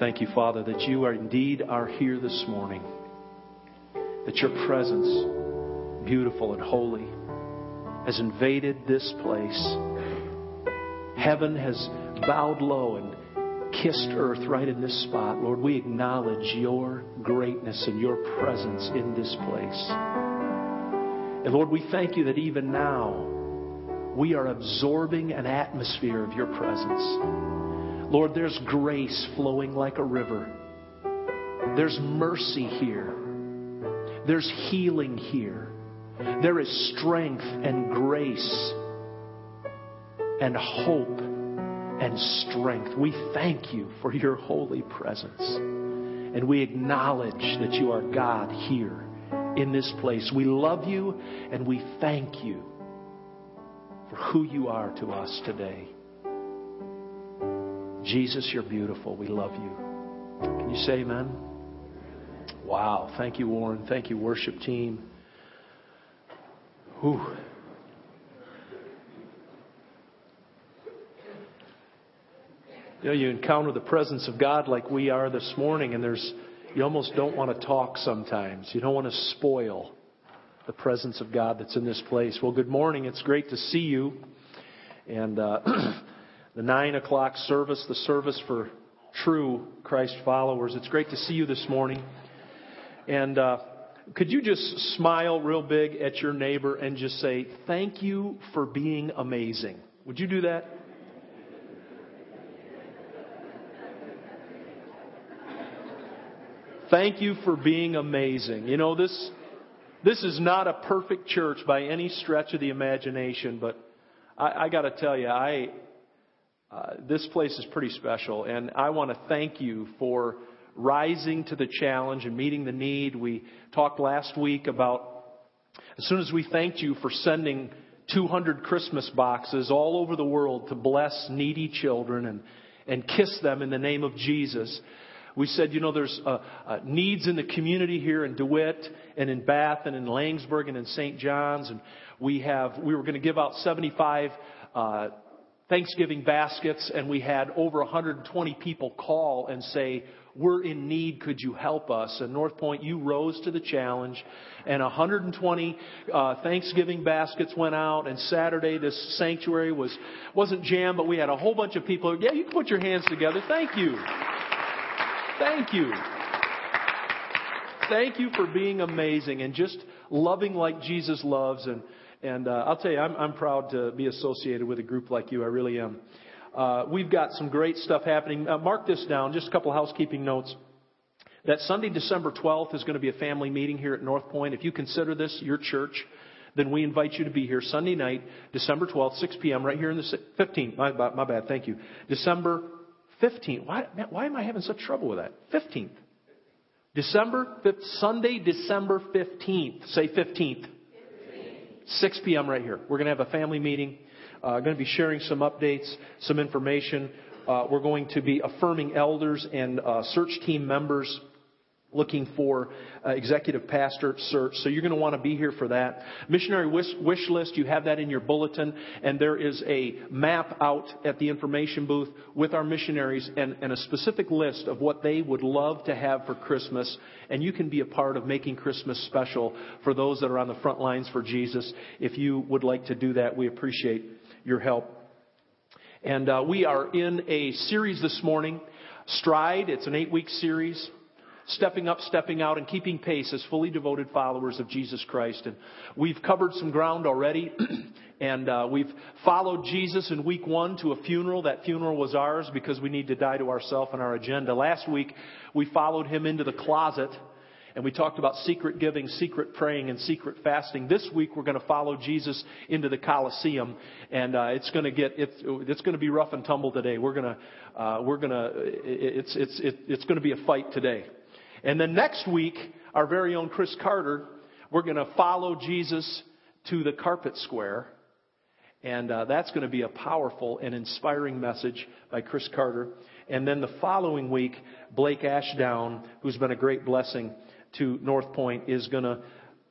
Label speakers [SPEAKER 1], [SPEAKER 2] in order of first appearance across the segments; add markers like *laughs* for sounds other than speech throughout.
[SPEAKER 1] Thank you, Father, that you are indeed are here this morning. That your presence, beautiful and holy, has invaded this place. Heaven has bowed low and kissed earth right in this spot. Lord, we acknowledge your greatness and your presence in this place. And Lord, we thank you that even now we are absorbing an atmosphere of your presence. Lord, there's grace flowing like a river. There's mercy here. There's healing here. There is strength and grace and hope and strength. We thank you for your holy presence. And we acknowledge that you are God here in this place. We love you and we thank you for who you are to us today. Jesus, you're beautiful. We love you. Can you say amen? Wow. Thank you, Warren. Thank you, worship team. Whew. You know, you encounter the presence of God like we are this morning, and there's you almost don't want to talk sometimes. You don't want to spoil the presence of God that's in this place. Well, good morning. It's great to see you. And uh, *clears throat* the nine o'clock service, the service for true Christ followers. It's great to see you this morning. And uh, could you just smile real big at your neighbor and just say, Thank you for being amazing? Would you do that? Thank you for being amazing. You know, this, this is not a perfect church by any stretch of the imagination, but I, I got to tell you, I, uh, this place is pretty special, and I want to thank you for rising to the challenge and meeting the need. We talked last week about as soon as we thanked you for sending 200 Christmas boxes all over the world to bless needy children and, and kiss them in the name of Jesus. We said, you know, there's uh, uh, needs in the community here in DeWitt and in Bath and in Laingsburg and in St. John's, and we have we were going to give out 75 uh, Thanksgiving baskets, and we had over 120 people call and say, "We're in need. Could you help us?" And Northpointe, you rose to the challenge, and 120 uh, Thanksgiving baskets went out. And Saturday, this sanctuary was wasn't jammed, but we had a whole bunch of people. Yeah, you can put your hands together. Thank you. Thank you. Thank you for being amazing and just loving like Jesus loves. And, and uh, I'll tell you, I'm, I'm proud to be associated with a group like you. I really am. Uh, we've got some great stuff happening. Uh, mark this down, just a couple housekeeping notes. That Sunday, December 12th, is going to be a family meeting here at Northpointe. If you consider this your church, then we invite you to be here Sunday night, December 12th, 6 p.m., right here in the 15th. My, my bad, thank you. December 15th. Why, why am I having such trouble with that? 15th. December, 5th, Sunday, December 15th. Say 15th. 15. 6 p.m. right here. We're going to have a family meeting. Uh, going to be sharing some updates, some information. Uh, we're going to be affirming elders and uh, search team members looking for uh, executive pastor search. So you're going to want to be here for that. Missionary wish, wish, list, you have that in your bulletin, and there is a map out at the information booth with our missionaries and, and a specific list of what they would love to have for Christmas. And you can be a part of making Christmas special for those that are on the front lines for Jesus. If you would like to do that, we appreciate your help. And uh, we are in a series this morning, Stride. It's an eight week series stepping up, stepping out, and keeping pace as fully devoted followers of Jesus Christ. And we've covered some ground already, *clears throat* and uh, we've followed Jesus in week one to a funeral. That funeral was ours because we need to die to ourselves and our agenda. Last week, we followed him into the closet. And we talked about secret giving, secret praying, and secret fasting. This week we're going to follow Jesus into the Colosseum, and uh, it's going to get it's it's going to be rough and tumble today. We're going to uh, we're going to it's it's it, it's going to be a fight today. And then next week, our very own Chris Carter, we're going to follow Jesus to the carpet square. And uh, that's going to be a powerful and inspiring message by Chris Carter. And then the following week, Blake Ashdown, who's been a great blessing to Northpointe, is going to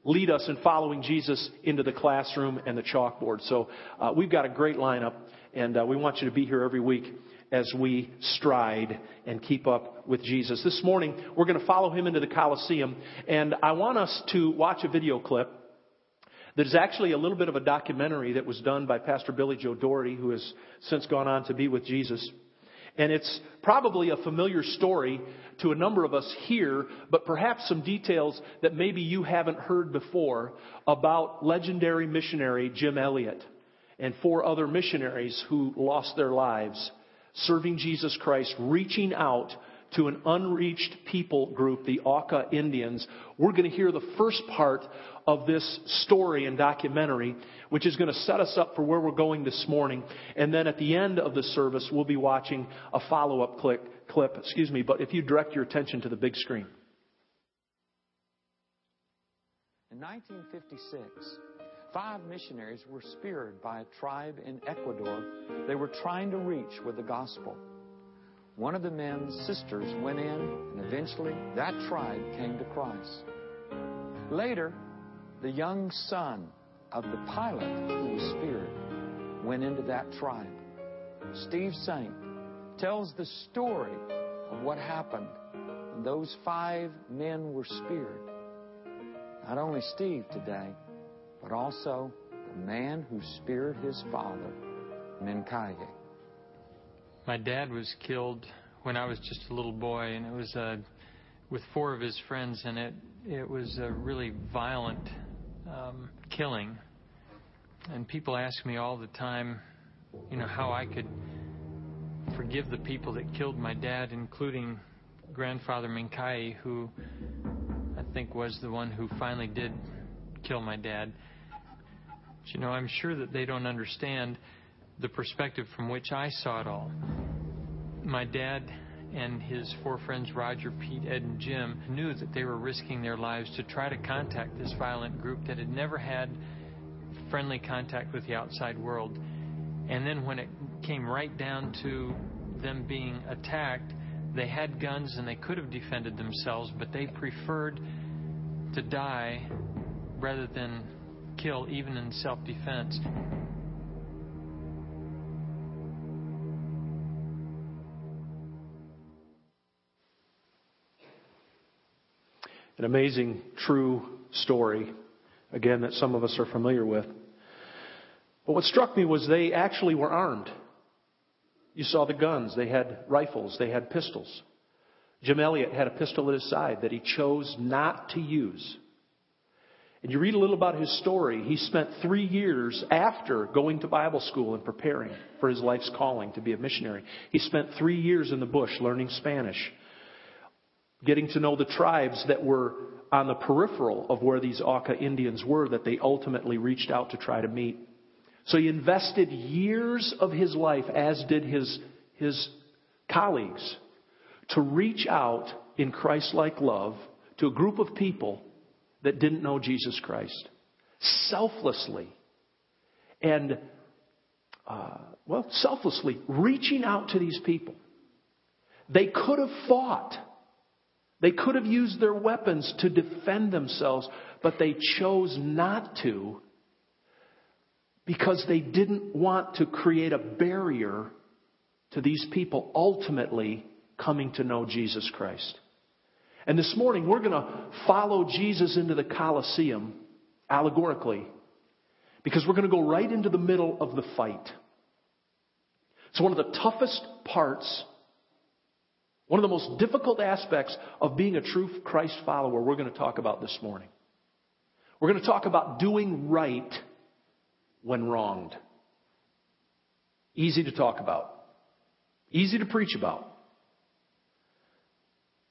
[SPEAKER 1] lead us in following Jesus into the classroom and the chalkboard. So uh, we've got a great lineup. And uh, we want you to be here every week as we stride and keep up with Jesus. This morning, we're going to follow him into the Colosseum. And I want us to watch a video clip that is actually a little bit of a documentary that was done by Pastor Billy Joe Daugherty, who has since gone on to be with Jesus. And it's probably a familiar story to a number of us here, but perhaps some details that maybe you haven't heard before about legendary missionary Jim Elliot and four other missionaries who lost their lives serving Jesus Christ, reaching out to an unreached people group, the Auca Indians. We're going to hear the first part of this story and documentary, which is going to set us up for where we're going this morning. And then at the end of the service, we'll be watching a follow-up clip, clip, excuse me, but if you direct your attention to the big screen.
[SPEAKER 2] In 1956, five missionaries were speared by a tribe in Ecuador they were trying to reach with the gospel. One of the men's sisters went in, and eventually that tribe came to Christ. Later, the young son of the pilot who was speared went into that tribe. Steve Saint tells the story of what happened when those five men were speared. Not only Steve today, but also the man who speared his father, Mincaye.
[SPEAKER 3] My dad was killed when I was just a little boy, and it was uh, with four of his friends, and it it was a really violent um, killing. And people ask me all the time, you know, how I could forgive the people that killed my dad, including grandfather Mincaye, who I think was the one who finally did kill my dad. But, you know, I'm sure that they don't understand the perspective from which I saw it all. My dad and his four friends, Roger, Pete, Ed, and Jim, knew that they were risking their lives to try to contact this violent group that had never had friendly contact with the outside world. And then when it came right down to them being attacked, they had guns and they could have defended themselves, but they preferred to die rather than kill, even in self defense.
[SPEAKER 1] An amazing, true story, again, that some of us are familiar with. But what struck me was they actually were armed. You saw the guns. They had rifles. They had pistols. Jim Elliot had a pistol at his side that he chose not to use. And you read a little about his story. He spent three years after going to Bible school and preparing for his life's calling to be a missionary. He spent three years in the bush learning Spanish, getting to know the tribes that were on the peripheral of where these Auca Indians were that they ultimately reached out to try to meet. So he invested years of his life, as did his, his colleagues, to reach out in Christ like love to a group of people that didn't know Jesus Christ. Selflessly. And, uh, well, selflessly reaching out to these people. They could have fought. They could have used their weapons to defend themselves, but they chose not to because they didn't want to create a barrier to these people ultimately coming to know Jesus Christ. And this morning, we're going to follow Jesus into the Colosseum allegorically because we're going to go right into the middle of the fight. It's one of the toughest parts, one of the most difficult aspects of being a true Christ follower we're going to talk about this morning. We're going to talk about doing right when wronged. Easy to talk about. Easy to preach about.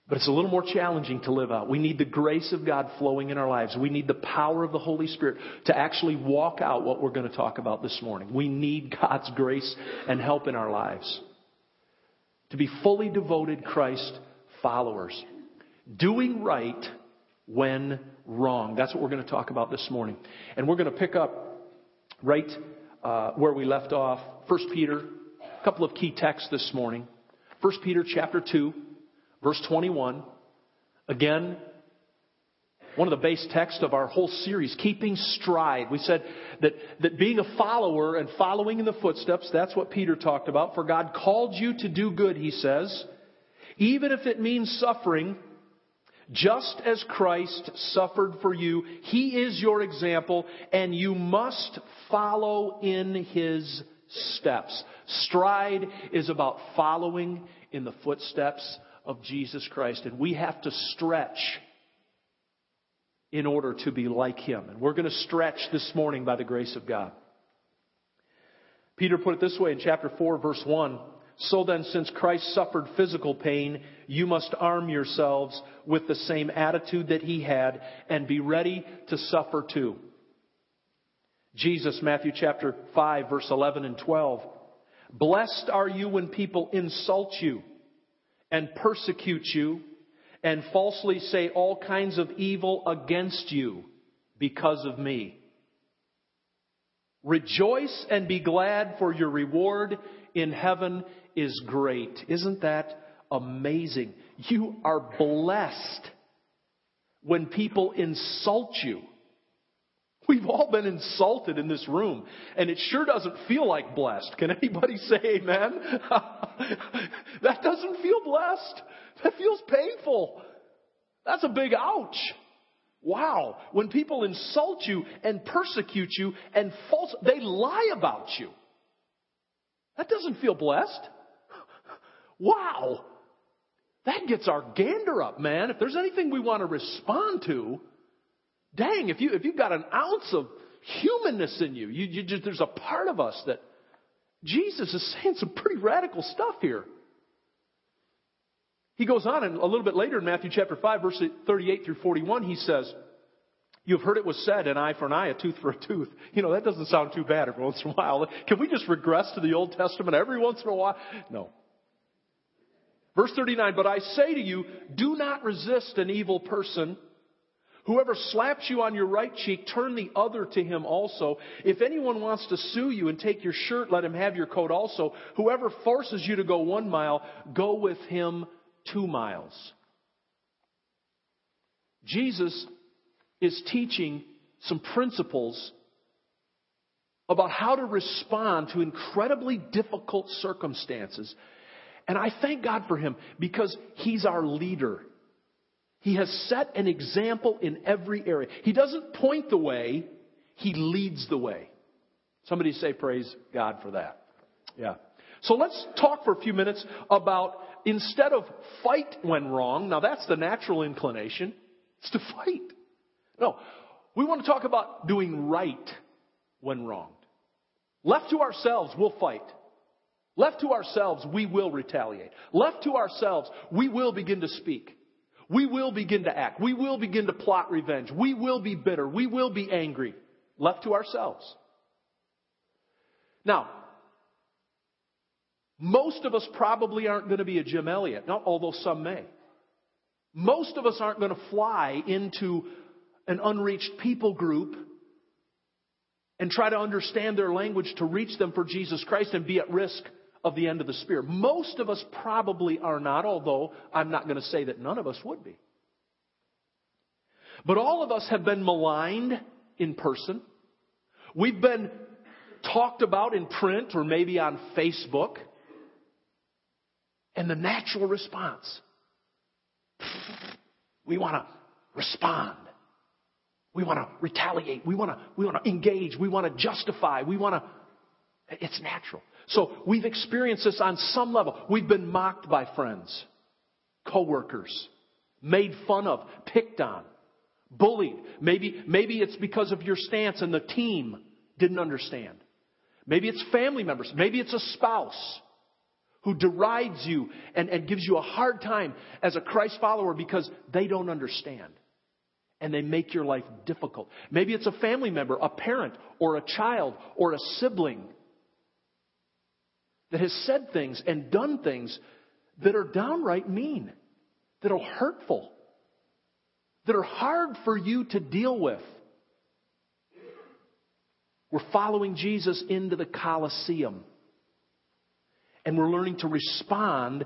[SPEAKER 1] But it's a little more challenging to live out. We need the grace of God flowing in our lives. We need the power of the Holy Spirit to actually walk out what we're going to talk about this morning. We need God's grace and help in our lives to be fully devoted Christ followers. Doing right when wrong. That's what we're going to talk about this morning. And we're going to pick up right uh, where we left off. 1 Peter, a couple of key texts this morning. 1 Peter chapter 2. Verse 21, again, one of the base texts of our whole series, keeping stride. We said that, that being a follower and following in the footsteps, that's what Peter talked about. For God called you to do good, he says, even if it means suffering, just as Christ suffered for you. He is your example, and you must follow in his steps. Stride is about following in the footsteps of Jesus Christ, and we have to stretch in order to be like him. And we're going to stretch this morning by the grace of God. Peter put it this way in chapter 4, verse 1. So then, since Christ suffered physical pain, you must arm yourselves with the same attitude that he had and be ready to suffer too. Jesus, Matthew chapter 5, verse 11 and 12. Blessed are you when people insult you and persecute you and falsely say all kinds of evil against you because of me. Rejoice and be glad, for your reward in heaven is great. Isn't that amazing? You are blessed when people insult you. We've all been insulted in this room, and it sure doesn't feel like blessed. Can anybody *laughs* say amen? *laughs* that doesn't feel blessed. That feels painful. That's a big ouch. Wow. When people insult you and persecute you and false, they lie about you. That doesn't feel blessed. Wow. That gets our gander up, man. If there's anything we want to respond to, dang, if you if you've got an ounce of humanness in you, you, you just, there's a part of us that Jesus is saying some pretty radical stuff here. He goes on, and a little bit later in Matthew chapter 5, verse 38 through 41, he says, You've heard it was said, an eye for an eye, a tooth for a tooth. You know, that doesn't sound too bad every once in a while. Can we just regress to the Old Testament every once in a while? No. Verse 39, but I say to you, do not resist an evil person. Whoever slaps you on your right cheek, turn the other to him also. If anyone wants to sue you and take your shirt, let him have your coat also. Whoever forces you to go one mile, go with him two miles. Jesus is teaching some principles about how to respond to incredibly difficult circumstances. And I thank God for him because he's our leader. He has set an example in every area. He doesn't point the way, he leads the way. Somebody say, Praise God for that. Yeah. So let's talk for a few minutes about instead of fight when wrong, now that's the natural inclination, it's to fight. No, we want to talk about doing right when wronged. Left to ourselves, we'll fight. Left to ourselves, we will retaliate. Left to ourselves, we will begin to speak. We will begin to act. We will begin to plot revenge. We will be bitter. We will be angry. Left to ourselves. Now, most of us probably aren't going to be a Jim Elliot, not, although some may. Most of us aren't going to fly into an unreached people group and try to understand their language to reach them for Jesus Christ and be at risk of the end of the spear. Most of us probably are not, although I'm not going to say that none of us would be. But all of us have been maligned in person. We've been talked about in print or maybe on Facebook. And the natural response we want to respond. We want to retaliate. We want to, we want to engage. We want to justify. We want to. It's natural. So we've experienced this on some level. We've been mocked by friends, coworkers, made fun of, picked on, bullied. Maybe, maybe it's because of your stance and the team didn't understand. Maybe it's family members. Maybe it's a spouse who derides you and, and gives you a hard time as a Christ follower because they don't understand. And they make your life difficult. Maybe it's a family member, a parent, or a child, or a sibling that has said things and done things that are downright mean, that are hurtful, that are hard for you to deal with. We're following Jesus into the Colosseum and we're learning to respond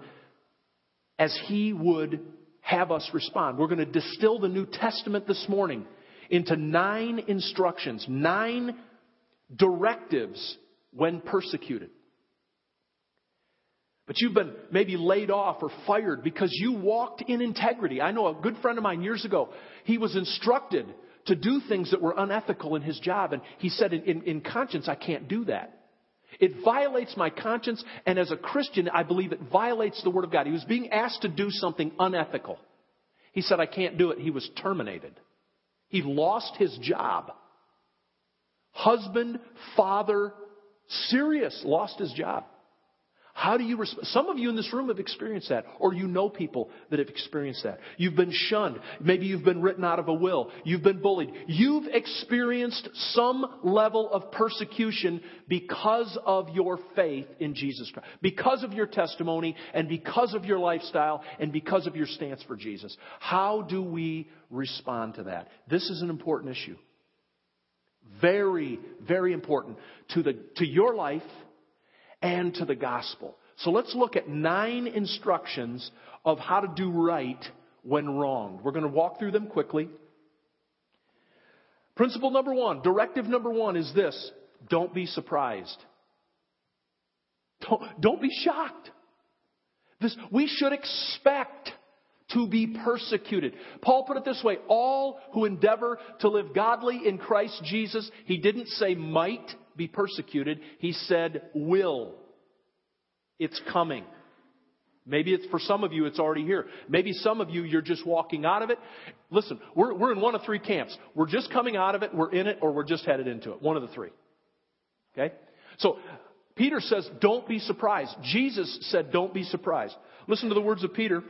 [SPEAKER 1] as he would have us respond. We're going to distill the New Testament this morning into nine instructions, nine directives when persecuted. But you've been maybe laid off or fired because you walked in integrity. I know a good friend of mine years ago, he was instructed to do things that were unethical in his job. And he said, in, in, in conscience, I can't do that. It violates my conscience, and as a Christian, I believe it violates the Word of God. He was being asked to do something unethical. He said, I can't do it. He was terminated. He lost his job. Husband, father, serious, lost his job. How do you respond? Some of you in this room have experienced that, or you know people that have experienced that. You've been shunned. Maybe you've been written out of a will. You've been bullied. You've experienced some level of persecution because of your faith in Jesus Christ, because of your testimony, and because of your lifestyle, and because of your stance for Jesus. How do we respond to that? This is an important issue. Very, very important to the, to your life and to the gospel. So let's look at nine instructions of how to do right when wronged. We're going to walk through them quickly. Principle number one, directive number one is this don't be surprised. Don't, don't be shocked. This, we should expect to be persecuted. Paul put it this way all who endeavor to live godly in Christ Jesus, he didn't say might be persecuted, he said will. It's coming. Maybe it's for some of you, it's already here. Maybe some of you, you're just walking out of it. Listen, we're, we're in one of three camps. We're just coming out of it, we're in it, or we're just headed into it. One of the three. Okay? So, Peter says, don't be surprised. Jesus said, don't be surprised. Listen to the words of Peter.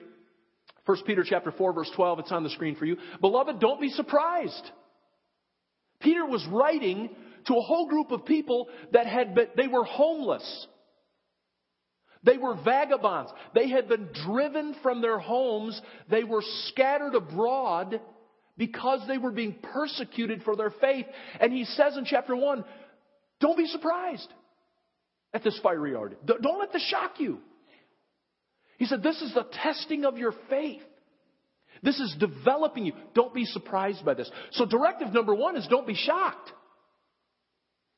[SPEAKER 1] 1 Peter chapter 4 verse 12, it's on the screen for you. Beloved, don't be surprised. Peter was writing to a whole group of people that had been, they were homeless. They were vagabonds. They had been driven from their homes. They were scattered abroad because they were being persecuted for their faith. And he says in chapter 1, don't be surprised at this fiery art. Don't let this shock you. He said, This is the testing of your faith. This is developing you. Don't be surprised by this. So, directive number one is don't be shocked.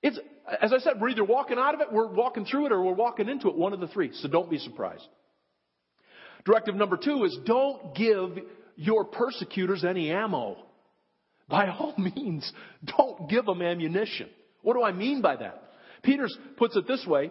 [SPEAKER 1] It's, as I said, we're either walking out of it, we're walking through it, or we're walking into it, one of the three. So, don't be surprised. Directive number two is don't give your persecutors any ammo. By all *laughs* means, don't give them ammunition. What do I mean by that? Peters puts it this way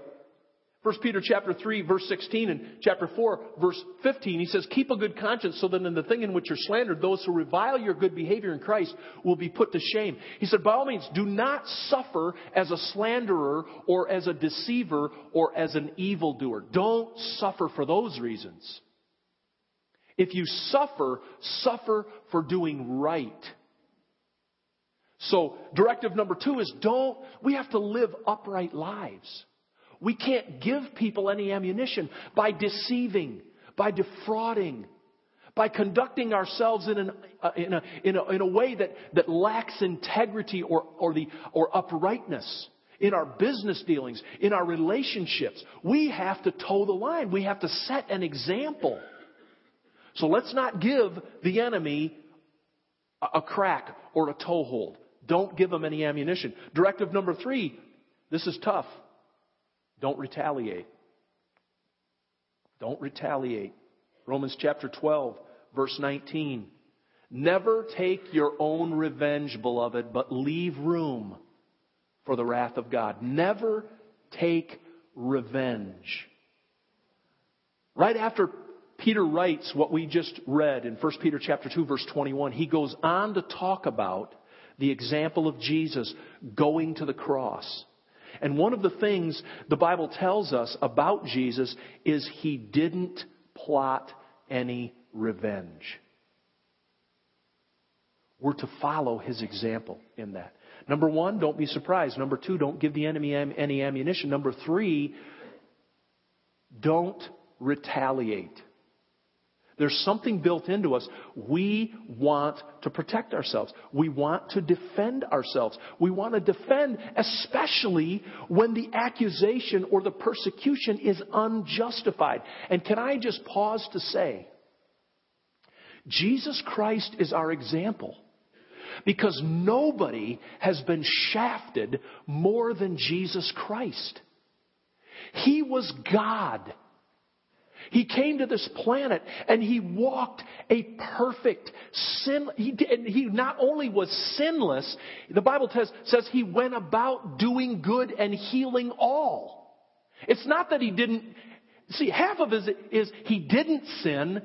[SPEAKER 1] 1 Peter chapter 3 verse 16 and chapter 4 verse 15, he says, keep a good conscience so that in the thing in which you're slandered, those who revile your good behavior in Christ will be put to shame. He said, by all means, do not suffer as a slanderer or as a deceiver or as an evildoer. Don't suffer for those reasons. If you suffer, suffer for doing right. So, directive number two is don't, we have to live upright lives. We can't give people any ammunition by deceiving, by defrauding, by conducting ourselves in, an, uh, in, a, in, a, in a way that, that lacks integrity or, or, the, or uprightness in our business dealings, in our relationships. We have to toe the line. We have to set an example. So let's not give the enemy a, a crack or a toehold. Don't give them any ammunition. Directive number three this is tough. Don't retaliate. Don't retaliate. Romans chapter 12, verse 19. Never take your own revenge, beloved, but leave room for the wrath of God. Never take revenge. Right after Peter writes what we just read in 1 Peter chapter 2 verse 21, he goes on to talk about the example of Jesus going to the cross. And one of the things the Bible tells us about Jesus is he didn't plot any revenge. We're to follow his example in that. Number one, don't be surprised. Number two, don't give the enemy any ammunition. Number three, don't retaliate. There's something built into us. We want to protect ourselves. We want to defend ourselves. We want to defend, especially when the accusation or the persecution is unjustified. And can I just pause to say, Jesus Christ is our example. Because nobody has been shafted more than Jesus Christ. He was God. He came to this planet and he walked a perfect sin. He, he not only was sinless, the Bible says, says he went about doing good and healing all. It's not that he didn't, see, half of it is he didn't sin.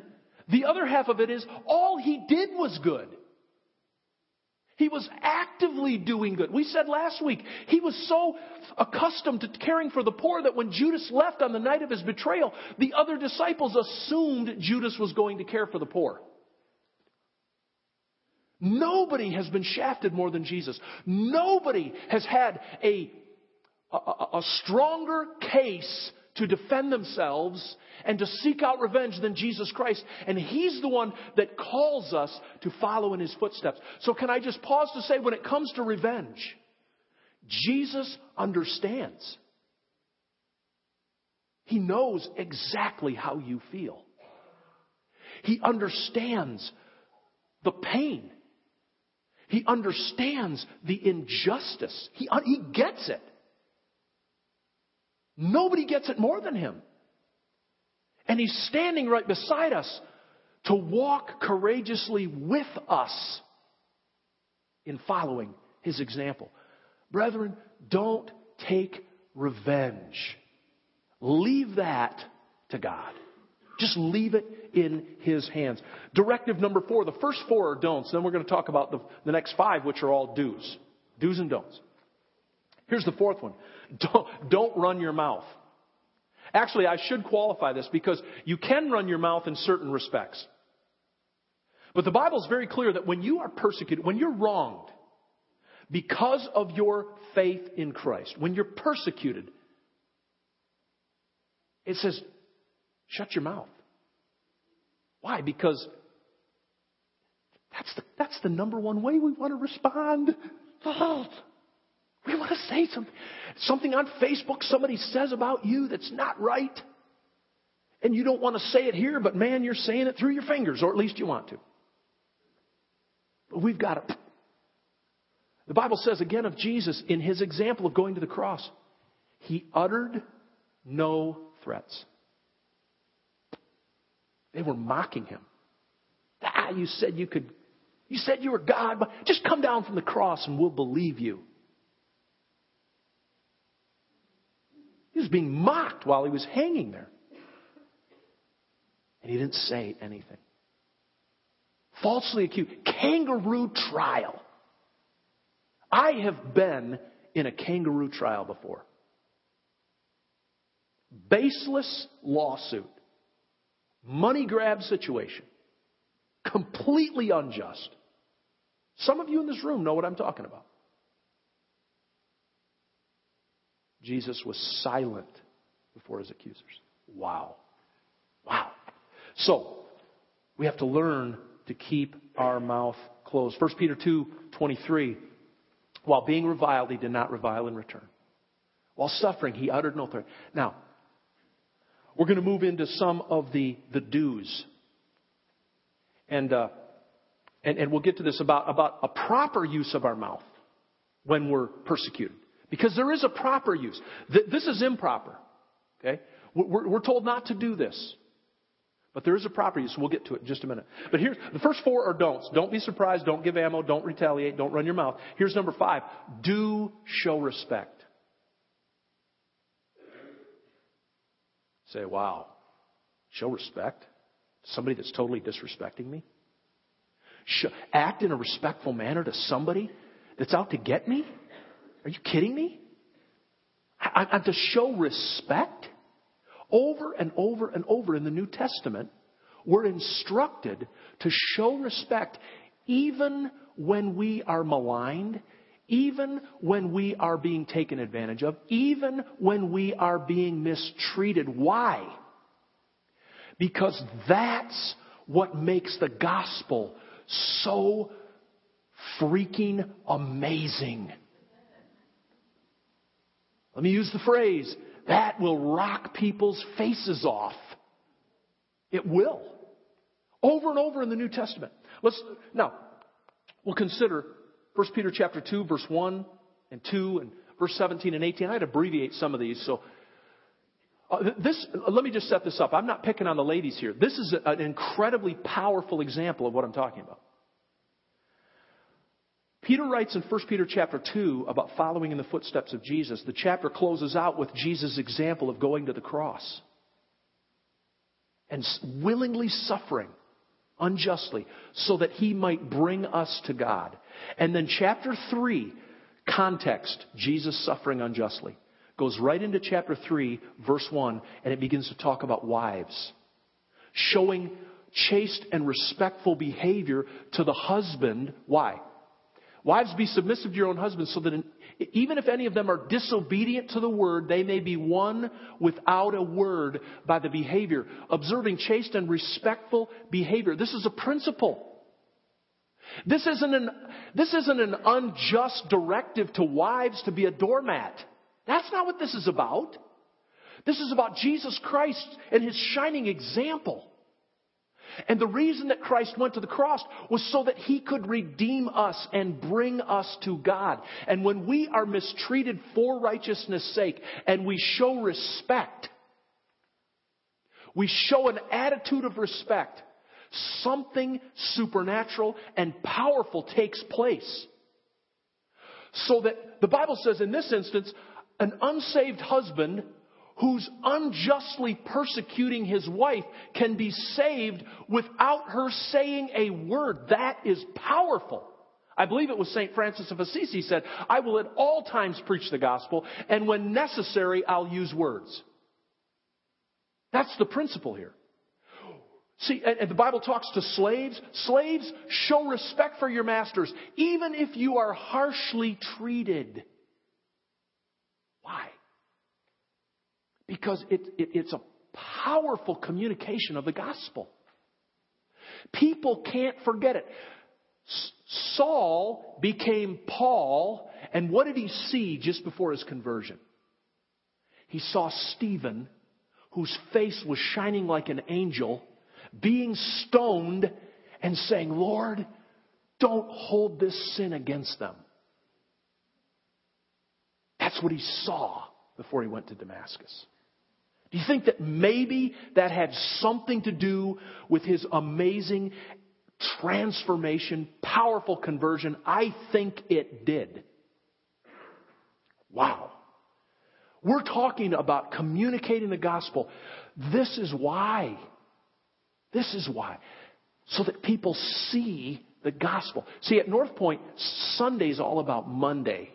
[SPEAKER 1] The other half of it is all he did was good. He was actively doing good. We said last week, he was so accustomed to caring for the poor that when Judas left on the night of his betrayal, the other disciples assumed Judas was going to care for the poor. Nobody has been shafted more than Jesus. Nobody has had a, a, a stronger case to defend themselves and to seek out revenge than Jesus Christ. And He's the one that calls us to follow in His footsteps. So can I just pause to say when it comes to revenge, Jesus understands. He knows exactly how you feel. He understands the pain. He understands the injustice. He, uh, he gets it. Nobody gets it more than him. And he's standing right beside us to walk courageously with us in following his example. Brethren, don't take revenge. Leave that to God. Just leave it in His hands. Directive number four. The first four are don'ts. Then we're going to talk about the, the next five, which are all do's. Do's and don'ts. Here's the fourth one. *laughs* Don't, don't run your mouth. Actually, I should qualify this because you can run your mouth in certain respects. But the Bible is very clear that when you are persecuted, when you're wronged because of your faith in Christ, when you're persecuted, it says, shut your mouth. Why? Because that's the, that's the number one way we want to respond. *laughs* Oh, We want to say something. Something on Facebook somebody says about you that's not right. And you don't want to say it here, but man, you're saying it through your fingers, or at least you want to. But we've got to. The Bible says again of Jesus in his example of going to the cross, he uttered no threats. They were mocking him. Ah, you said you could, you said you were God, but just come down from the cross and we'll believe you. He was being mocked while he was hanging there. And he didn't say anything. Falsely accused. Kangaroo trial. I have been in a kangaroo trial before. Baseless lawsuit. Money grab situation. Completely unjust. Some of you in this room know what I'm talking about. Jesus was silent before his accusers. Wow. Wow. So, we have to learn to keep our mouth closed. 1 Peter 2 23. While being reviled, he did not revile in return. While suffering, he uttered no threat. Now, we're going to move into some of the, the do's. And, uh, and, and we'll get to this about, about a proper use of our mouth when we're persecuted. Because there is a proper use. This is improper. Okay? We're told not to do this. But there is a proper use. We'll get to it in just a minute. But here's the first four are don'ts. Don't be surprised. Don't give ammo. Don't retaliate. Don't run your mouth. Here's number five. Do show respect. Say, wow, show respect? Somebody that's totally disrespecting me? Act in a respectful manner to somebody that's out to get me? Are you kidding me? I, I, to show respect over and over and over in the New Testament, we're instructed to show respect even when we are maligned, even when we are being taken advantage of, even when we are being mistreated. Why? Because that's what makes the gospel so freaking amazing. Let me use the phrase that will rock people's faces off. It will. Over and over in the New Testament. Let's, now, we'll consider 1 Peter chapter 2, verse 1 and 2 and verse 17 and 18. I'd abbreviate some of these, so uh, this, let me just set this up. I'm not picking on the ladies here. This is an incredibly powerful example of what I'm talking about. Peter writes in 1 Peter chapter 2 about following in the footsteps of Jesus. The chapter closes out with Jesus' example of going to the cross and willingly suffering unjustly so that he might bring us to God. And then chapter 3, context, Jesus suffering unjustly goes right into chapter 3, verse 1, and it begins to talk about wives. Showing chaste and respectful behavior to the husband. Why? Wives, be submissive to your own husbands so that in, even if any of them are disobedient to the word, they may be won without a word by the behavior. Observing chaste and respectful behavior. This is a principle. This isn't an, this isn't an unjust directive to wives to be a doormat. That's not what this is about. This is about Jesus Christ and his shining example. And the reason that Christ went to the cross was so that he could redeem us and bring us to God. And when we are mistreated for righteousness' sake and we show respect, we show an attitude of respect, something supernatural and powerful takes place. So that the Bible says in this instance, an unsaved husband who's unjustly persecuting his wife can be saved without her saying a word. That is powerful. I believe it was St. Francis of Assisi said, I will at all times preach the gospel, and when necessary, I'll use words. That's the principle here. See, and the Bible talks to slaves. Slaves, show respect for your masters, even if you are harshly treated. Why? Because it, it, it's a powerful communication of the gospel. People can't forget it. Saul became Paul, and what did he see just before his conversion? He saw Stephen, whose face was shining like an angel, being stoned and saying, Lord, don't hold this sin against them. That's what he saw before he went to Damascus. Do you think that maybe that had something to do with his amazing transformation, powerful conversion? I think it did. Wow. We're talking about communicating the gospel. This is why. This is why. So that people see the gospel. See, at Northpointe, Sunday's all about Monday.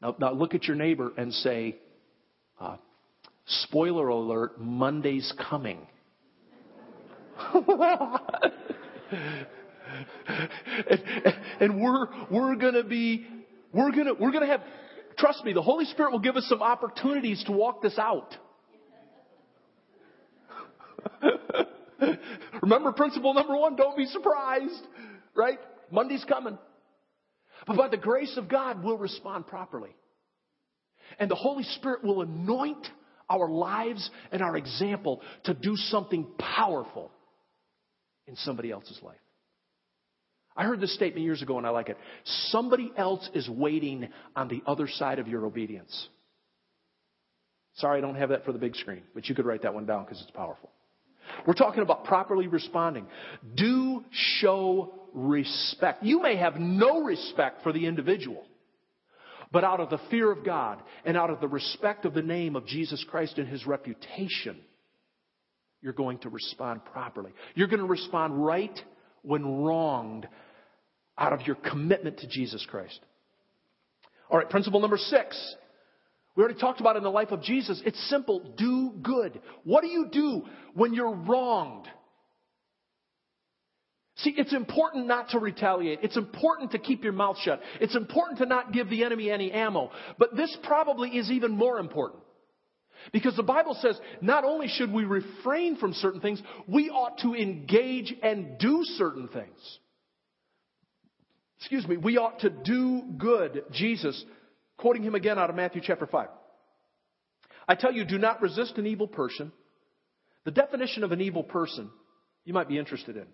[SPEAKER 1] Now, now look at your neighbor and say, uh, spoiler alert, Monday's coming. and, and, we're we're gonna be we're gonna we're gonna have trust me the holy spirit will give us some opportunities to walk this out *laughs* remember principle number one don't be surprised right monday's coming but by the grace of God, we'll respond properly. And the Holy Spirit will anoint our lives and our example to do something powerful in somebody else's life. I heard this statement years ago and I like it. Somebody else is waiting on the other side of your obedience. Sorry, I don't have that for the big screen, but you could write that one down because it's powerful. We're talking about properly responding. Do show respect. You may have no respect for the individual, but out of the fear of God and out of the respect of the name of Jesus Christ and his reputation, you're going to respond properly. You're going to respond right when wronged out of your commitment to Jesus Christ. All right, principle number six. We already talked about in the life of Jesus. It's simple. Do good. What do you do when you're wronged? See, it's important not to retaliate. It's important to keep your mouth shut. It's important to not give the enemy any ammo. But this probably is even more important. Because the Bible says not only should we refrain from certain things, we ought to engage and do certain things. Excuse me, we ought to do good. Jesus, quoting him again out of Matthew chapter 5. I tell you, do not resist an evil person. The definition of an evil person you might be interested in.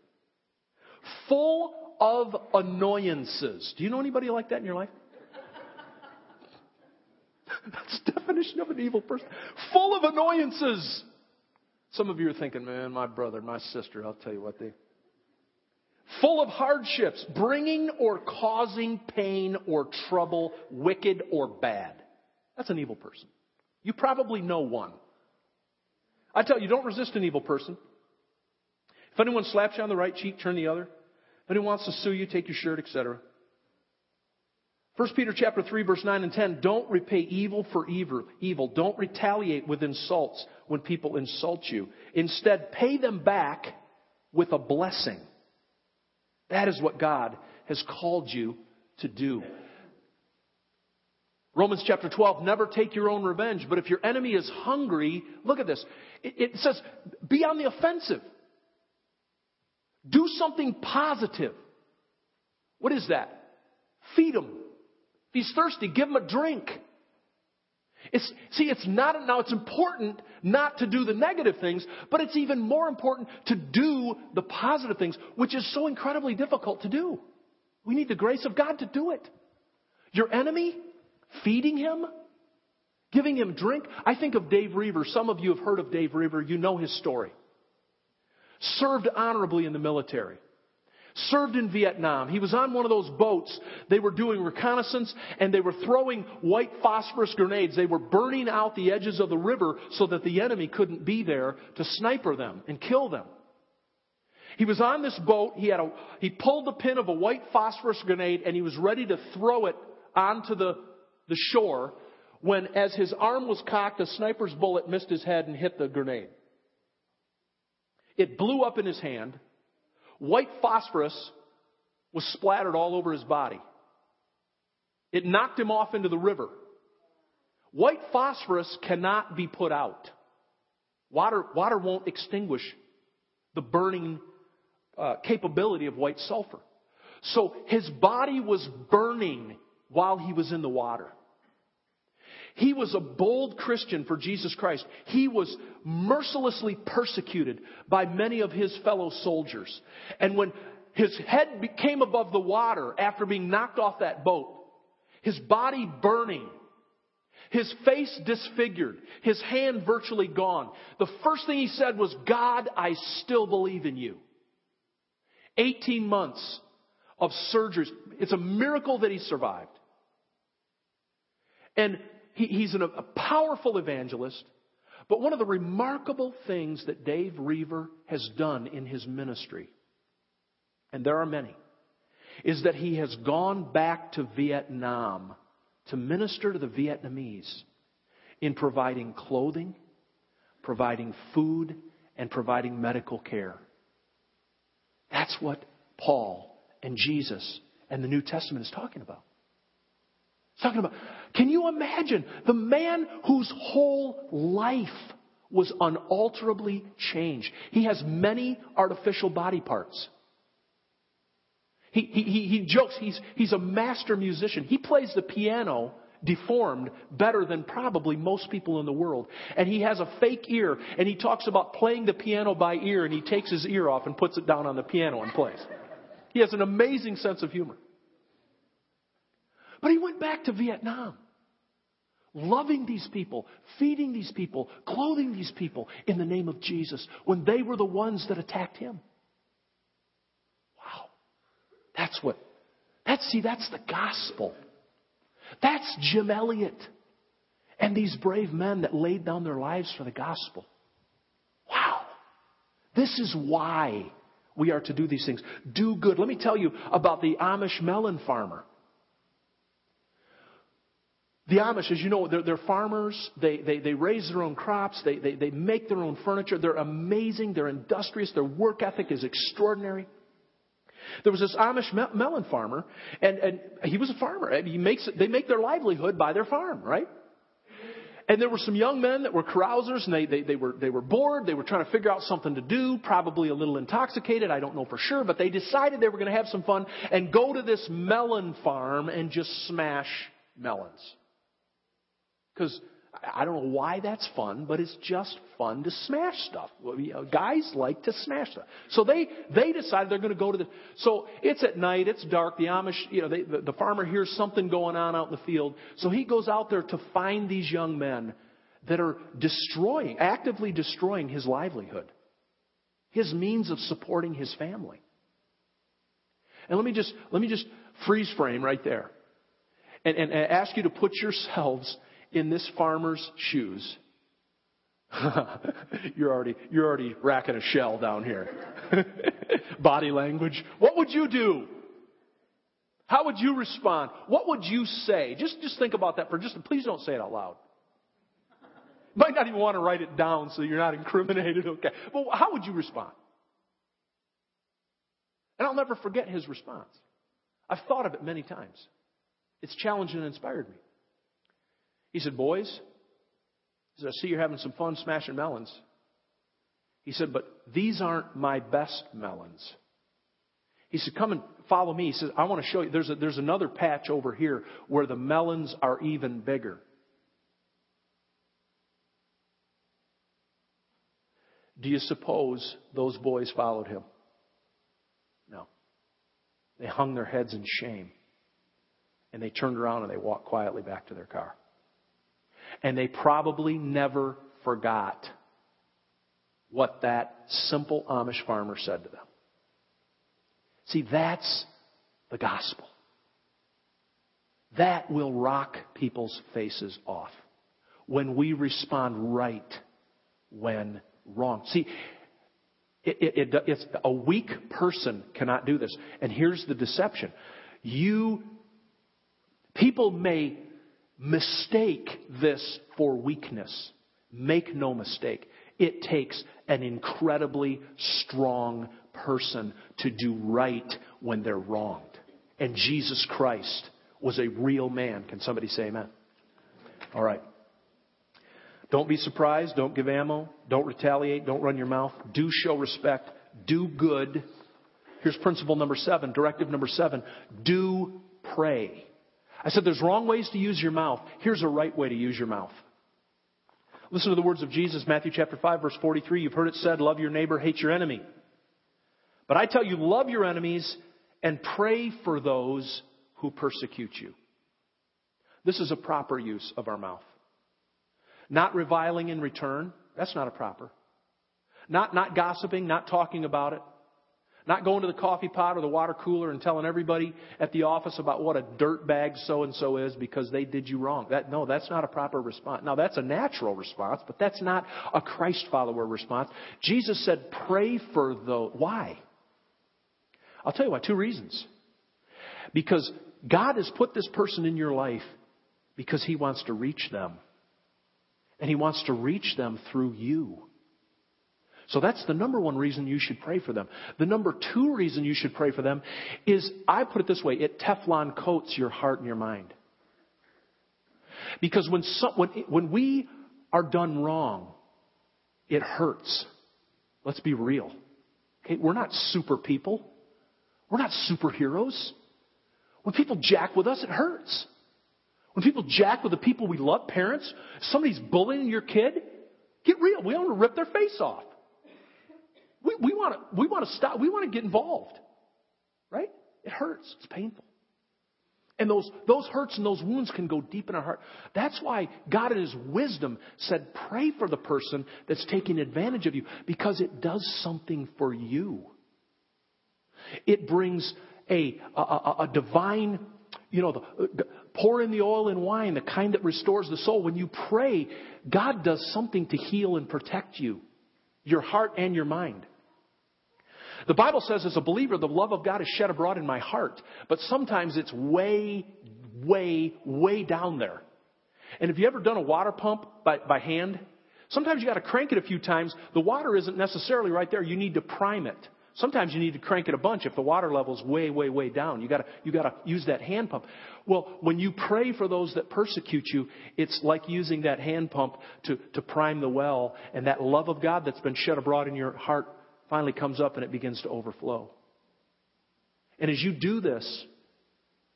[SPEAKER 1] Full of annoyances. Do you know anybody like that in your life? *laughs* That's definition of an evil person. Full of annoyances. Some of you are thinking, man, my brother, my sister, I'll tell you what they. Full of hardships, bringing or causing pain or trouble, wicked or bad. That's an evil person. You probably know one. I tell you, don't resist an evil person. If anyone slaps you on the right cheek, turn the other. If anyone wants to sue you, take your shirt, etc. 1 Peter chapter 3 verse 9 and 10, don't repay evil for evil, evil. Don't retaliate with insults when people insult you. Instead, pay them back with a blessing. That is what God has called you to do. Romans chapter 12, never take your own revenge, but if your enemy is hungry, look at this. It, it says, be on the offensive. Do something positive. What is that? Feed him. If he's thirsty, give him a drink. It's, see, it's not, now it's important not to do the negative things, but it's even more important to do the positive things, which is so incredibly difficult to do. We need the grace of God to do it. Your enemy, feeding him, giving him drink. I think of Dave Roever. Some of you have heard of Dave Roever. You know his story. Served honorably in the military served in Vietnam. He was on one of those boats. They were doing reconnaissance and they were throwing white phosphorus grenades. They were burning out the edges of the river so that the enemy couldn't be there to sniper them and kill them. He was on this boat. He had a, he pulled the pin of a white phosphorus grenade and he was ready to throw it onto the, the shore when as his arm was cocked, a sniper's bullet missed his head and hit the grenade. It blew up in his hand. White phosphorus was splattered all over his body. It knocked him off into the river. White phosphorus cannot be put out. Water, water won't extinguish the burning uh, capability of white sulfur. So his body was burning while he was in the water. He was a bold Christian for Jesus Christ. He was mercilessly persecuted by many of his fellow soldiers. And when his head came above the water after being knocked off that boat, his body burning, his face disfigured, his hand virtually gone, the first thing he said was, God, I still believe in you. 18 months of surgeries. It's a miracle that he survived. And he, he's an, a powerful evangelist. But one of the remarkable things that Dave Roever has done in his ministry, and there are many, is that he has gone back to Vietnam to minister to the Vietnamese in providing clothing, providing food, and providing medical care. That's what Paul and Jesus and the New Testament is talking about. It's talking about, can you imagine the man whose whole life was unalterably changed? He has many artificial body parts. He, he, he, jokes he's, he's a master musician. He plays the piano deformed better than probably most people in the world. And he has a fake ear, and he talks about playing the piano by ear, and he takes his ear off and puts it down on the piano and plays. He has an amazing sense of humor. But he went back to Vietnam, loving these people, feeding these people, clothing these people in the name of Jesus when they were the ones that attacked him. Wow. That's what, that's, see, that's the gospel. That's Jim Elliot and these brave men that laid down their lives for the gospel. Wow. This is why we are to do these things. Do good. Let me tell you about the Amish melon farmer. The Amish, as you know, they're, they're farmers. They, they, they raise their own crops. They, they, they make their own furniture. They're amazing. They're industrious. Their work ethic is extraordinary. There was this Amish melon farmer, and, and he was a farmer. He makes, they make their livelihood by their farm, right? And there were some young men that were carousers, and they, they, they, were, they were bored. They were trying to figure out something to do, probably a little intoxicated. I don't know for sure, but they decided they were going to have some fun and go to this melon farm and just smash melons. Because I don't know why that's fun, but it's just fun to smash stuff. Guys like to smash stuff. So they, they decide they're going to go to the, so it's at night, it's dark, the Amish, you know, they, the, the farmer hears something going on out in the field. So he goes out there to find these young men that are destroying, actively destroying his livelihood, his means of supporting his family. And let me just, let me just freeze frame right there and, and ask you to put yourselves in this farmer's shoes. *laughs* you're already you're already racking a shell down here. *laughs* Body language. What would you do? How would you respond? What would you say? Just just think about that for just please don't say it out loud. You might not even want to write it down so you're not incriminated, *laughs* okay. Well, how would you respond? And I'll never forget his response. I've thought of it many times. It's challenged and inspired me. He said, Boys, he said, I see you're having some fun smashing melons. He said, But these aren't my best melons. He said, Come and follow me. He said, I want to show you. There's, a, there's another patch over here where the melons are even bigger. Do you suppose those boys followed him? No. They hung their heads in shame. And they turned around and they walked quietly back to their car. And they probably never forgot what that simple Amish farmer said to them. See, that's the gospel. That will rock people's faces off when we respond right when wrong. See, it, it, it, it's a weak person cannot do this. And here's the deception. You, people may mistake this for weakness. Make no mistake. It takes an incredibly strong person to do right when they're wronged. And Jesus Christ was a real man. Can somebody say amen? All right. Don't be surprised. Don't give ammo. Don't retaliate. Don't run your mouth. Do show respect. Do good. Here's principle number seven, directive number seven. Do pray. I said there's wrong ways to use your mouth. Here's a right way to use your mouth. Listen to the words of Jesus, Matthew chapter 5 verse 43. You've heard it said, love your neighbor, hate your enemy. But I tell you, love your enemies and pray for those who persecute you. This is a proper use of our mouth. Not reviling in return. That's not a proper. Not, not gossiping, not talking about it. Not going to the coffee pot or the water cooler and telling everybody at the office about what a dirt bag so and so is because they did you wrong. That, no, that's not a proper response. Now that's a natural response, but that's not a Christ follower response. Jesus said, pray for the, why? I'll tell you why. Two reasons. Because God has put this person in your life because He wants to reach them. And He wants to reach them through you. So that's the number one reason you should pray for them. The number two reason you should pray for them is, I put it this way, it Teflon coats your heart and your mind. Because when, some, when, when we are done wrong, it hurts. Let's be real. Okay, we're not super people. We're not superheroes. When people jack with us, it hurts. When people jack with the people we love, parents, somebody's bullying your kid, get real. We don't want to rip their face off. We, we want to we want to stop. We want to get involved, right? It hurts. It's painful. And those, those hurts and those wounds can go deep in our heart. That's why God in His wisdom said, pray for the person that's taking advantage of you because it does something for you. It brings a, a, a, a divine, you know, the, pour in the oil and wine, the kind that restores the soul. When you pray, God does something to heal and protect you, your heart and your mind. The Bible says, as a believer, the love of God is shed abroad in my heart. But sometimes it's way, way, way down there. And have you ever done a water pump by, by hand? Sometimes you got to crank it a few times. The water isn't necessarily right there. You need to prime it. Sometimes you need to crank it a bunch if the water level is way, way, way down. You gotta, you gotta use that hand pump. Well, when you pray for those that persecute you, it's like using that hand pump to, to prime the well, and that love of God that's been shed abroad in your heart finally comes up and it begins to overflow. And as you do this,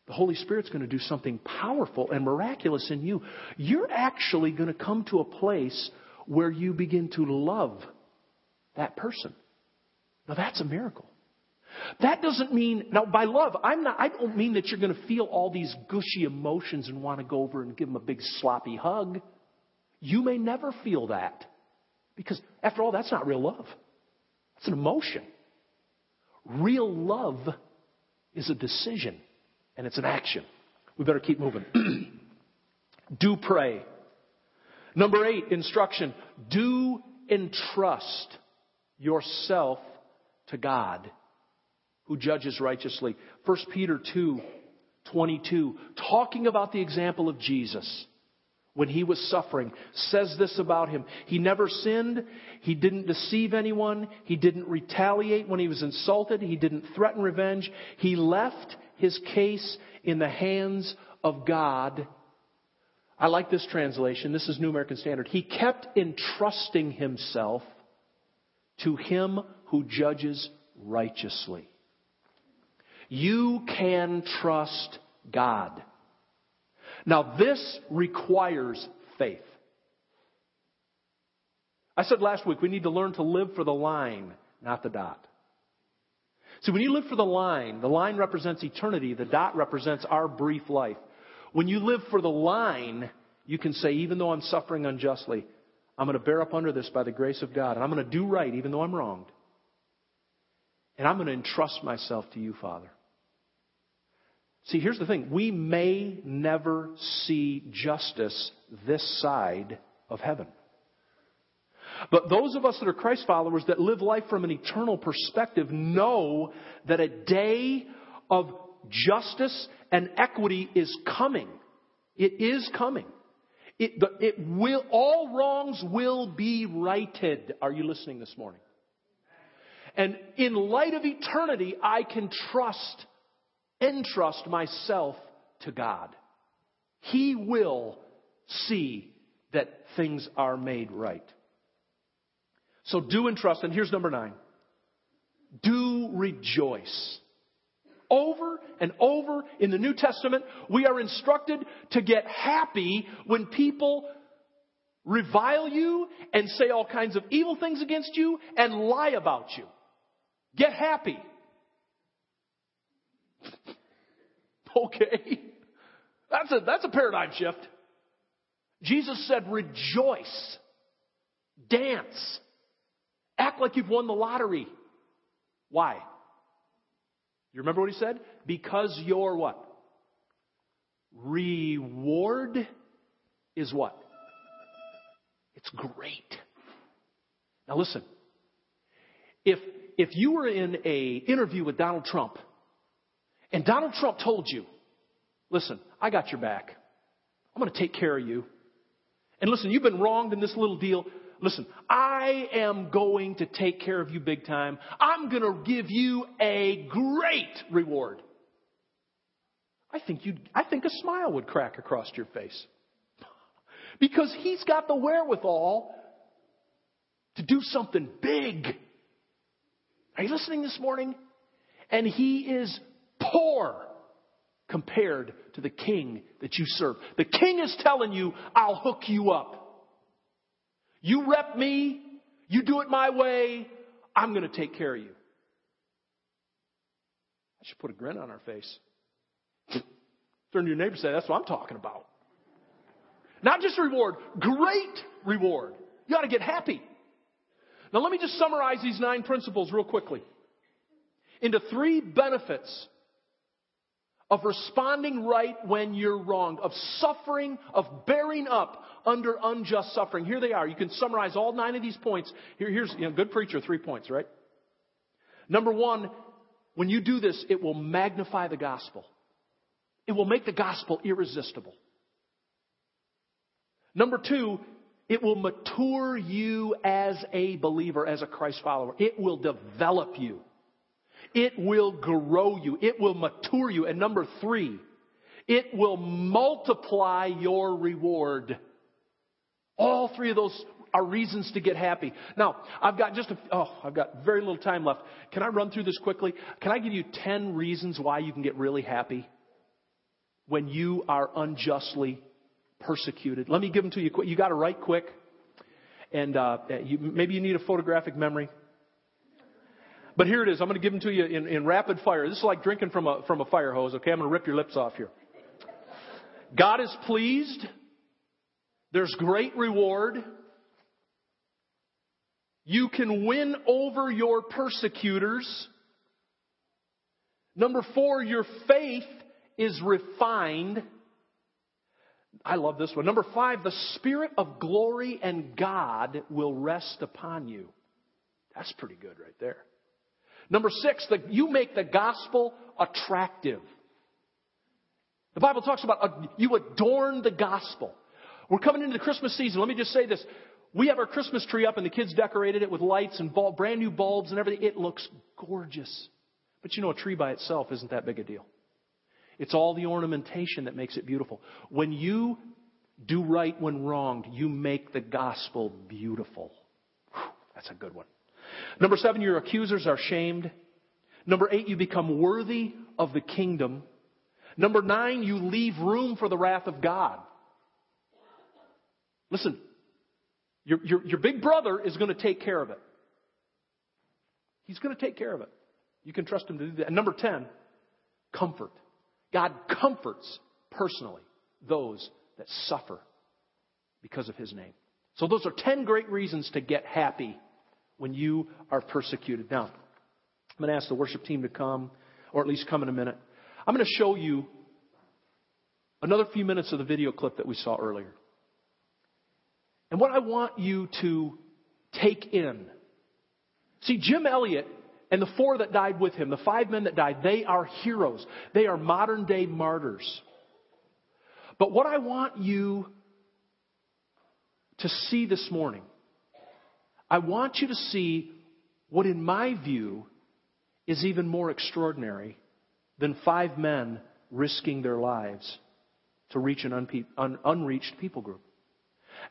[SPEAKER 1] the Holy Spirit's going to do something powerful and miraculous in you. You're actually going to come to a place where you begin to love that person. Now that's a miracle. That doesn't mean, now by love, I'm not, I don't mean that you're going to feel all these gushy emotions and want to go over and give them a big sloppy hug. You may never feel that. Because after all, that's not real love. It's an emotion. Real love is a decision and it's an action. We better keep moving. *clears throat* do pray. Number eight, instruction. Do entrust yourself to God who judges righteously. 1 Peter 2 22, talking about the example of Jesus when he was suffering, says this about him. He never sinned. He didn't deceive anyone. He didn't retaliate when he was insulted. He didn't threaten revenge. He left his case in the hands of God. I like this translation. This is New American Standard. He kept entrusting himself to him who judges righteously. You can trust God. Now, this requires faith. I said last week we need to learn to live for the line, not the dot. See, when you live for the line, the line represents eternity, the dot represents our brief life. When you live for the line, you can say, even though I'm suffering unjustly, I'm going to bear up under this by the grace of God, and I'm going to do right even though I'm wronged. And I'm going to entrust myself to you, Father. See, here's the thing. We may never see justice this side of heaven. But those of us that are Christ followers that live life from an eternal perspective know that a day of justice and equity is coming. It is coming. It, it will, all wrongs will be righted. Are you listening this morning? And in light of eternity, I can trust entrust myself to God. He will see that things are made right. So do entrust, and here's number nine. Do rejoice. Over and over in the New Testament, we are instructed to get happy when people revile you and say all kinds of evil things against you and lie about you. Get happy. *laughs* Okay. That's a, that's a paradigm shift. Jesus said, rejoice, dance, act like you've won the lottery. Why? You remember what he said? Because your what? Reward is what? It's great. Now listen. If if you were in a interview with Donald Trump and Donald Trump told you, listen, I got your back. I'm going to take care of you. And listen, you've been wronged in this little deal. Listen, I am going to take care of you big time. I'm going to give you a great reward. I think you I think a smile would crack across your face. *laughs* Because he's got the wherewithal to do something big. Are you listening this morning? And he is poor compared to the king that you serve. The king is telling you, I'll hook you up. You rep me, you do it my way, I'm going to take care of you. I should put a grin on our face. Turn to your neighbor and say, That's what I'm talking about. Not just reward, great reward. You ought to get happy. Now, let me just summarize these nine principles real quickly into three benefits of responding right when you're wrong, of suffering, of bearing up under unjust suffering. Here they are. You can summarize all nine of these points. Here, here's, you know, good preacher, three points, right? Number one, when you do this, it will magnify the gospel. It will make the gospel irresistible. Number two, it will mature you as a believer, as a Christ follower. It will develop you. It will grow you. It will mature you. And number three, it will multiply your reward. All three of those are reasons to get happy. Now, I've got just a, oh, I've got very little time left. Can I run through this quickly? Can I give you 10 reasons why you can get really happy? when you are unjustly persecuted. Let me give them to you. You got to write quick. And uh, you, maybe you need a photographic memory. But here it is. I'm going to give them to you in, in rapid fire. This is like drinking from a, from a fire hose, okay? I'm going to rip your lips off here. God is pleased. There's great reward. You can win over your persecutors. Number four, your faith is refined. I love this one. Number five, the Spirit of glory and God will rest upon you. That's pretty good right there. Number six, that you make the gospel attractive. The Bible talks about uh, you adorn the gospel. We're coming into the Christmas season. Let me just say this. We have our Christmas tree up and the kids decorated it with lights and bulb, brand new bulbs and everything. It looks gorgeous. But you know, a tree by itself isn't that big a deal. It's all the ornamentation that makes it beautiful. When you do right when wronged, you make the gospel beautiful. Whew, that's a good one. Number seven, your accusers are shamed. Number eight, you become worthy of the kingdom. Number nine, you leave room for the wrath of God. Listen, your, your, your big brother is going to take care of it. He's going to take care of it. You can trust him to do that. And number 10, comfort. God comforts personally those that suffer because of his name. So those are 10 great reasons to get happy when you are persecuted. Now, I'm going to ask the worship team to come, or at least come in a minute. I'm going to show you another few minutes of the video clip that we saw earlier. And what I want you to take in. See, Jim Elliot and the four that died with him, the five men that died, they are heroes. They are modern day martyrs. But what I want you to see this morning, I want you to see what, in my view, is even more extraordinary than five men risking their lives to reach an unpe- un- unreached people group.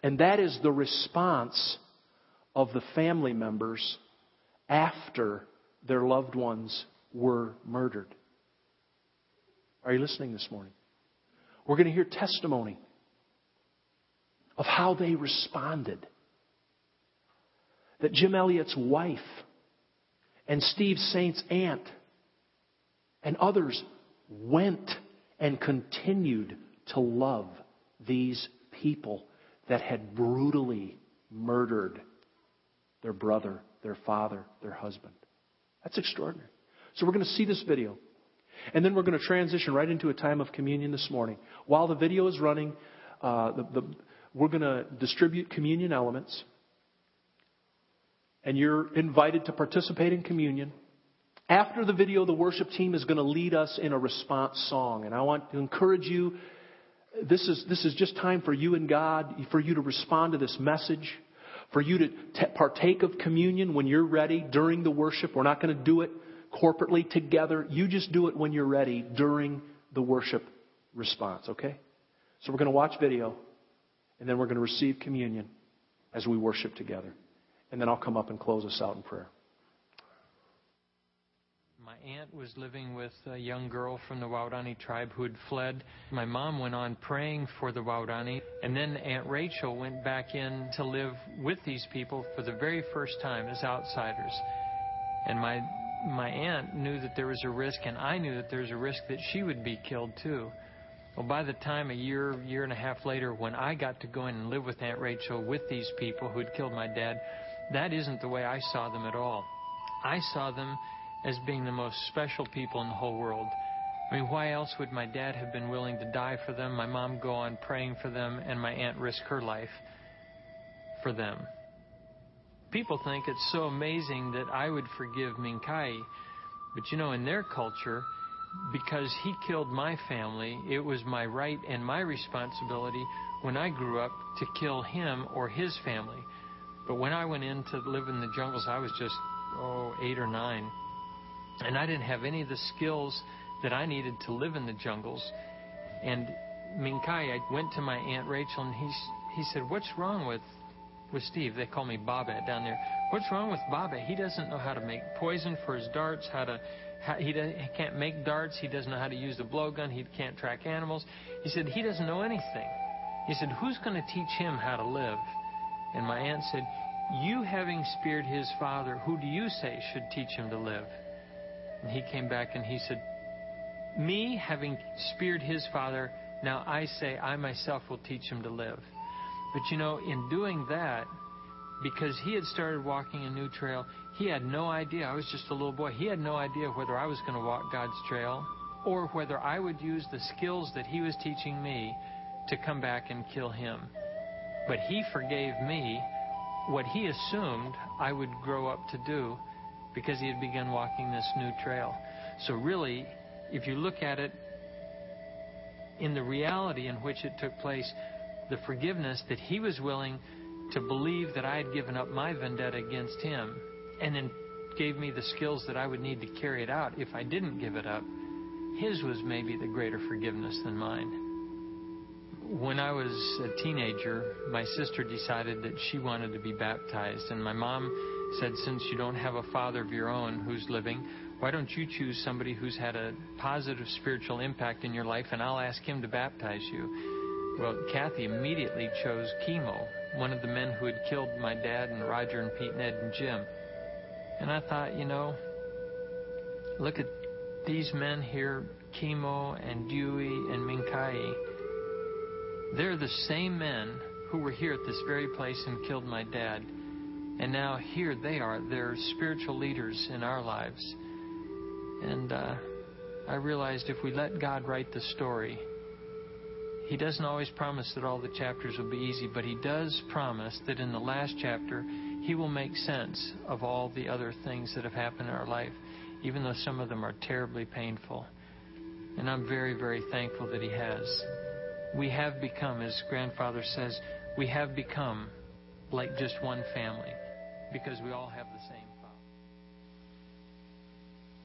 [SPEAKER 1] And that is the response of the family members after their loved ones were murdered. Are you listening this morning? We're going to hear testimony of how they responded. That Jim Elliot's wife and Steve Saint's aunt and others went and continued to love these people that had brutally murdered their brother, their father, their husband. That's extraordinary. So we're going to see this video. And then we're going to transition right into a time of communion this morning. While the video is running, uh, the, the, we're going to distribute communion elements. And you're invited to participate in communion. After the video, the worship team is going to lead us in a response song. And I want to encourage you this is, this is just time for you and God, for you to respond to this message, for you to t- partake of communion when you're ready during the worship. We're not going to do it corporately together. You just do it when you're ready during the worship response, okay? So we're going to watch video, and then we're going to receive communion as we worship together. And then I'll come up and close us out in prayer.
[SPEAKER 3] Aunt was living with a young girl from the Waodani tribe who had fled. My mom went on praying for the Waodani, and then Aunt Rachel went back in to live with these people for the very first time as outsiders. And my my aunt knew that there was a risk, and I knew that there was a risk that she would be killed too. Well, by the time a year, year and a half later, when I got to go in and live with Aunt Rachel with these people who had killed my dad, that isn't the way I saw them at all. I saw them as being the most special people in the whole world. I mean, why else would my dad have been willing to die for them, my mom go on praying for them, and my aunt risk her life for them? People think it's so amazing that I would forgive Mincaye, but you know, in their culture, because he killed my family, it was my right and my responsibility when I grew up to kill him or his family. But when I went in to live in the jungles, I was just, oh, eight or nine. And I didn't have any of the skills that I needed to live in the jungles. And Mincaye, I went to my Aunt Rachel and he, he said, What's wrong with with Steve. They call me Bobette down there. What's wrong with Bobette? He doesn't know how to make poison for his darts, how to how, he, he can't make darts. He doesn't know how to use the blowgun. He can't track animals. He said he doesn't know anything. He said, Who's going to teach him how to live? And my aunt said, You having speared his father, who do you say should teach him to live? And he came back and he said, Me having speared his father, now I say I myself will teach him to live. But you know, in doing that, because he had started walking a new trail, he had no idea. I was just a little boy. He had no idea whether I was going to walk God's trail or whether I would use the skills that he was teaching me to come back and kill him. But he forgave me what he assumed I would grow up to do because he had begun walking this new trail. So, really, if you look at it in the reality in which it took place, the forgiveness that he was willing to believe that I had given up my vendetta against him and then gave me the skills that I would need to carry it out if I didn't give it up, his was maybe the greater forgiveness than mine. When I was a teenager, my sister decided that she wanted to be baptized, and my mom said, Since you don't have a father of your own who's living, why don't you choose somebody who's had a positive spiritual impact in your life, and I'll ask him to baptize you? Well, Kathy immediately chose Kimo, one of the men who had killed my dad and Roger and Pete, Ned and Jim. And I thought, you know, look at these men here, Kimo and Dewey and Mincaye. They're the same men who were here at this very place and killed my dad. And now here they are. They're spiritual leaders in our lives. And uh, I realized if we let God write the story, He doesn't always promise that all the chapters will be easy, but He does promise that in the last chapter, He will make sense of all the other things that have happened in our life, even though some of them are terribly painful. And I'm very, very thankful that He has we have become, as grandfather says, we have become like just one family because we all have the same.